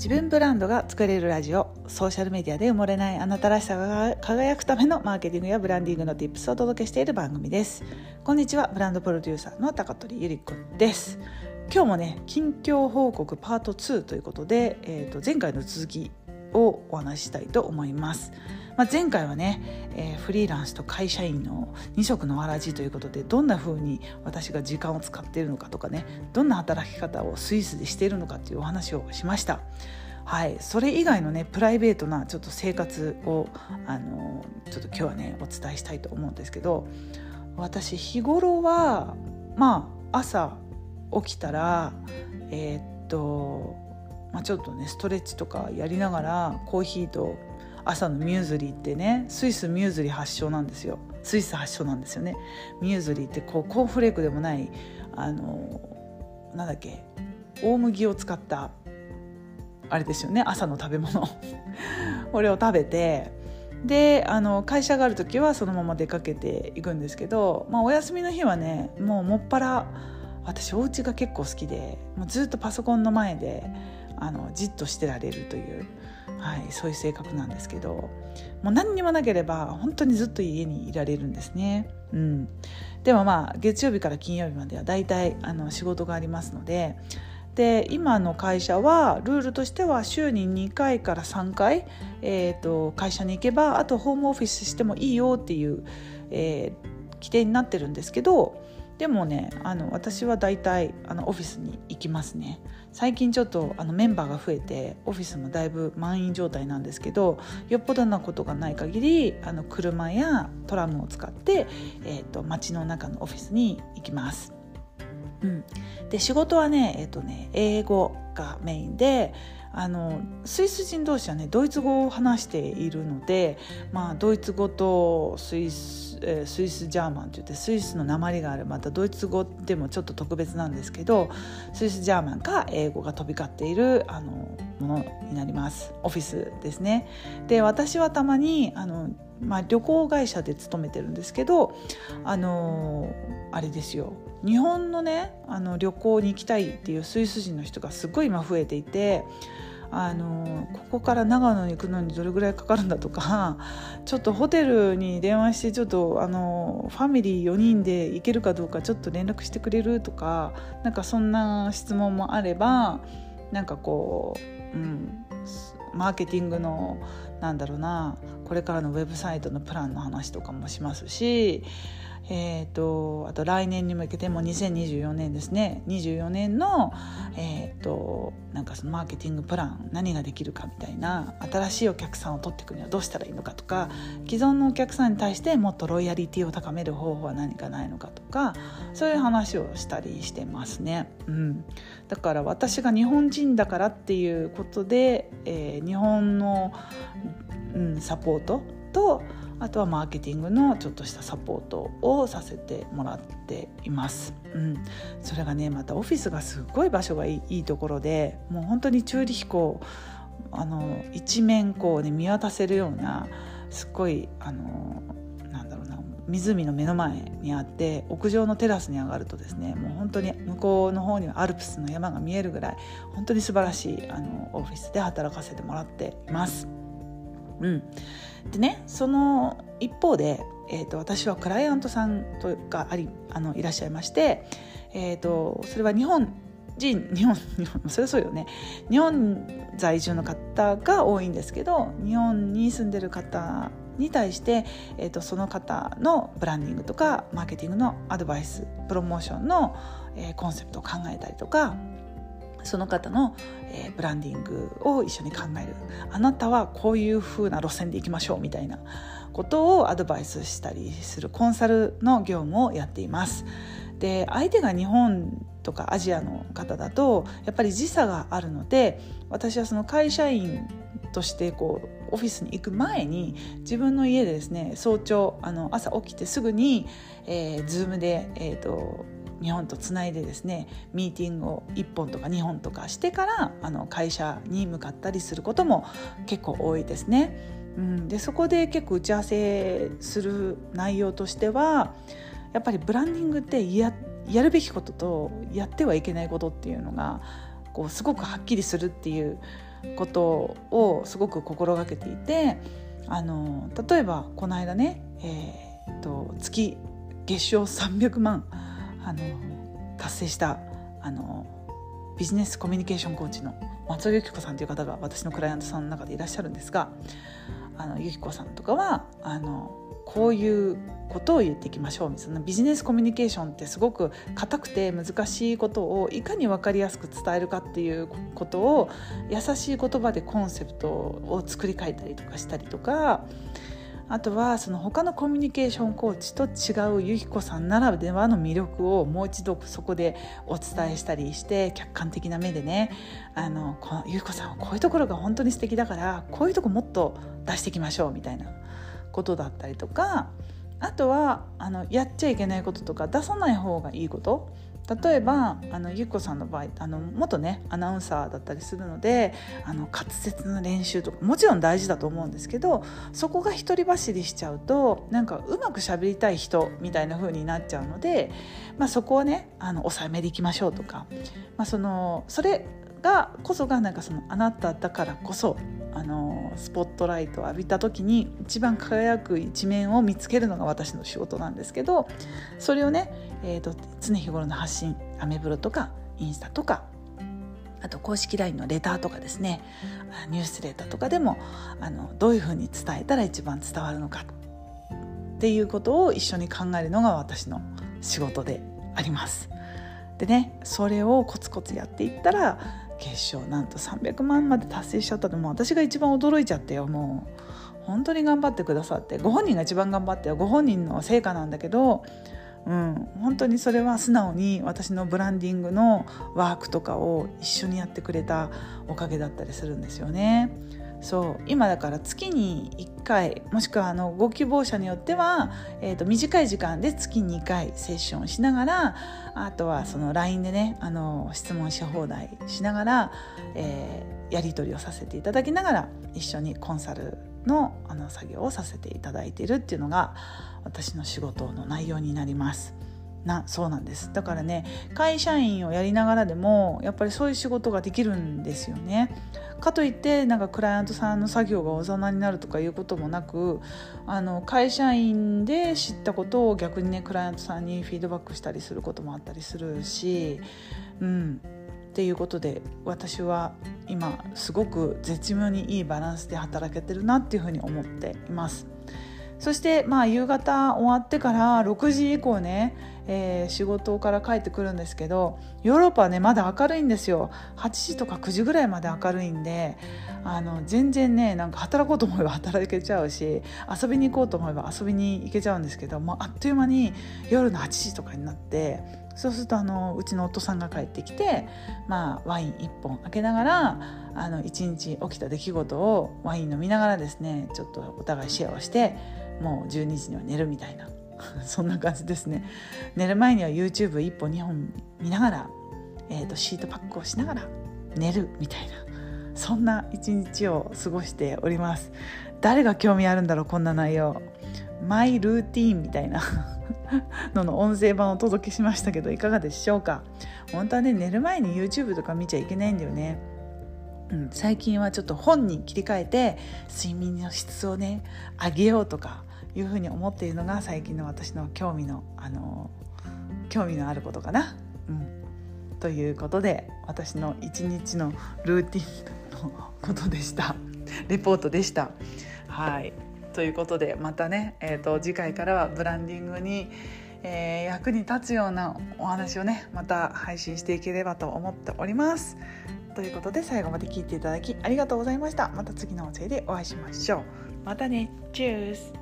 自分ブランドが作れるラジオソーシャルメディアで埋もれないあなたらしさが輝くためのマーケティングやブランディングの Tips をお届けしている番組です。こんにちはブランドプロデューサーの高取ゆり子です。今日もね近況報告パート2ということで、えー、と前回の続きをお話ししたいと思います。まあ、前回はね、えー、フリーランスと会社員の2色のわらじということでどんな風に私が時間を使っているのかとかねどんな働き方をスイスでしているのかっていうお話をしました。はい、それ以外のねプライベートなちょっと生活をあのちょっと今日はねお伝えしたいと思うんですけど私日頃はまあ朝起きたらえー、っとまあ、ちょっとねストレッチとかやりながらコーヒーと朝のミューズリーってねスイスミューズリー発祥なんですよ。スイス発祥なんですよね。ミューズリーってこうコーンフレークでもないあのなんだっけ大麦を使ったあれですよね。朝の食べ物。これを食べてであの会社がある時はそのまま出かけていくんですけど、まあ、お休みの日はねもうもっぱら私お家が結構好きでもうずっとパソコンの前であのじっとしてられるという、はい、そういう性格なんですけどもう何にもなければ本当にずっと家にいられるんですね。うん、でもまあ月曜日から金曜日までは大体あの仕事がありますのでで今の会社はルールとしては週に2回から3回、えーと、会社に行けばあとホームオフィスしてもいいよっていう、えー、規定になってるんですけどでもねあの私は大体あのオフィスに行きますね最近ちょっとあのメンバーが増えてオフィスもだいぶ満員状態なんですけどよっぽどなことがない限りあの車やトラムを使って、えーと、街の中のオフィスに行きます。うん、で仕事はね,、えーとね英語がメインであのスイス人同士はねドイツ語を話しているので、まあ、ドイツ語とスイス、えー、スイスジャーマンといってスイスの鉛があるまたドイツ語でもちょっと特別なんですけどスイスジャーマンか英語が飛び交っているあのものになりますオフィスですね。で私はたまにあの、まあ、旅行会社で勤めてるんですけどあのあれですよ日本のねあの旅行に行きたいっていうスイス人の人がすごい今増えていてあのここから長野に行くのにどれぐらいかかるんだとか ちょっとホテルに電話してちょっとあのファミリー4人で行けるかどうかちょっと連絡してくれるとかなんかそんな質問もあればなんかこう、うん、マーケティングのなんだろうなこれからのウェブサイトのプランの話とかもしますしえーと、あと来年に向けても2024年ですね24年の、えーと、なんかそのマーケティングプラン何ができるかみたいな新しいお客さんを取っていくにはどうしたらいいのかとか既存のお客さんに対してもっとロイヤリティを高める方法は何かないのかとかそういう話をしたりしてますね。うん、だから私が日本人だからっていうことで、えー、日本の、うん、サポートとあとはマーケティングのちょっとしたサポートをさせてもらっています。うん、それがねまたオフィスがすごい場所がいいところでもう本当にチューリヒ湖あの一面こうね見渡せるようなすっごいあのなんだろうな湖の目の前にあって屋上のテラスに上がるとですねもう本当に向こうの方にはアルプスの山が見えるぐらい本当に素晴らしいあのオフィスで働かせてもらっています。うん、でねその一方で、えーと、私はクライアントさんとがありあのいらっしゃいまして、えーと、それは日本人 日本日本それそうよね。日本在住の方が多いんですけど日本に住んでる方に対して、えーと、その方のブランディングとかマーケティングのアドバイスプロモーションの、えー、コンセプトを考えたりとかその方の、えー、ブランディングを一緒に考えるあなたはこういう風な路線でいきましょうみたいなことをアドバイスしたりするコンサルの業務をやっています。で相手が日本とかアジアの方だとやっぱり時差があるので私はその会社員としてこうオフィスに行く前に自分の家でですね早朝あの朝起きてすぐに、えー、Zoom で、えーと日本とつないでですねミーティングを1本とか2本とかしてからあの会社に向かったりすることも結構多いですね。うん、でそこで結構打ち合わせする内容としてはやっぱりブランディングってややるべきこととやってはいけないことっていうのがこうすごくはっきりするっていうことをすごく心がけていてあの例えばこの間ね、えー、と月月賞300万あの達成したあのビジネスコミュニケーションコーチの松尾由紀子さんという方が私のクライアントさんの中でいらっしゃるんですがあの由紀子さんとかはあのこういうことを言っていきましょう。そのビジネスコミュニケーションってすごく硬くて難しいことをいかに分かりやすく伝えるかっていうことを優しい言葉でコンセプトを作り変えたりとかしたりとかあとはその他のコミュニケーションコーチと違うゆきこさんならではの魅力をもう一度そこでお伝えしたりして客観的な目でねあのこのゆきこさんはこういうところが本当に素敵だからこういうとこもっと出していきましょうみたいな。ことだったりとかあとはあのやっちゃいけないこととか出さない方がいいこと。例えばあのゆっこさんの場合あの元ねアナウンサーだったりするのであの滑舌の練習とかもちろん大事だと思うんですけどそこが一人走りしちゃうとなんかうまくしゃべりたい人みたいな風になっちゃうので、まあ、そこはねあの抑えめでいきましょうとか、まあ、そのそれがこそがなんかそのあなただからこそあのスポットライトを浴びた時に一番輝く一面を見つけるのが私の仕事なんですけどそれをね、えーと、常日頃の発信アメブロとかインスタとかあと公式 LINE のレターとかですねニュースレターとかでもあのどういうふうに伝えたら一番伝わるのかっていうことを一緒に考えるのが私の仕事であります。でねそれをコツコツやっていったら決勝なんと300万まで達成しちゃったのも私が一番驚いちゃってよもう本当に頑張ってくださってご本人が一番頑張ってよご本人の成果なんだけどうん、本当にそれは素直に私のブランディングのワークとかを一緒にやってくれたおかげだったりするんですよね。そう今だから月に1回もしくはあのご希望者によっては、えー、と短い時間で月2回セッションしながらあとはその LINE でねあの質問し放題しながら、えー、やり取りをさせていただきながら一緒にコンサルのあの作業をさせていただいているっていうのが私の仕事の内容になります。なそうなんですだからね会社員をやりながらでもやっぱりそういう仕事ができるんですよね。かといってなんかクライアントさんの作業がおざなになるとかいうこともなくあの会社員で知ったことを逆にねクライアントさんにフィードバックしたりすることもあったりするし、うん、っていうことで私は今すごく絶妙にいいバランスで働けてるなっていうふうに思っています。そしてまあ夕方終わってから6時以降ね、えー、仕事から帰ってくるんですけどヨーロッパはねまだ明るいんですよ。8時とか9時ぐらいまで明るいんであの全然ねなんか働こうと思えば働けちゃうし遊びに行こうと思えば遊びに行けちゃうんですけどもうあっという間に夜の8時とかになってそうするとあのうちの夫さんが帰ってきて、まあ、ワイン1本開けながらあの1日起きた出来事をワイン飲みながらですねちょっとお互いシェアをしてもう12時には寝るみたいな。そんな感じですね。寝る前には YouTube1 本2本見ながら、えーと、シートパックをしながら寝るみたいなそんな一日を過ごしております。誰が興味あるんだろうこんな内容。マイルーティーンみたいな のの音声版をお届けしましたけどいかがでしょうか。本当はね寝る前に YouTube とか見ちゃいけないんだよね。うん、最近はちょっと本に切り替えて睡眠の質をね上げようとかいうふうに思っているのが最近の私の興味のあの興味のあることかな。うん、ということで私の一日のルーティンのことでしたレポートでした。はいということでまたね、えーと、次回からはブランディングに、えー、役に立つようなお話をねまた配信していければと思っております。ということで最後まで聞いていただきありがとうございました。また次の音声でお会いしましょう。またね。チュース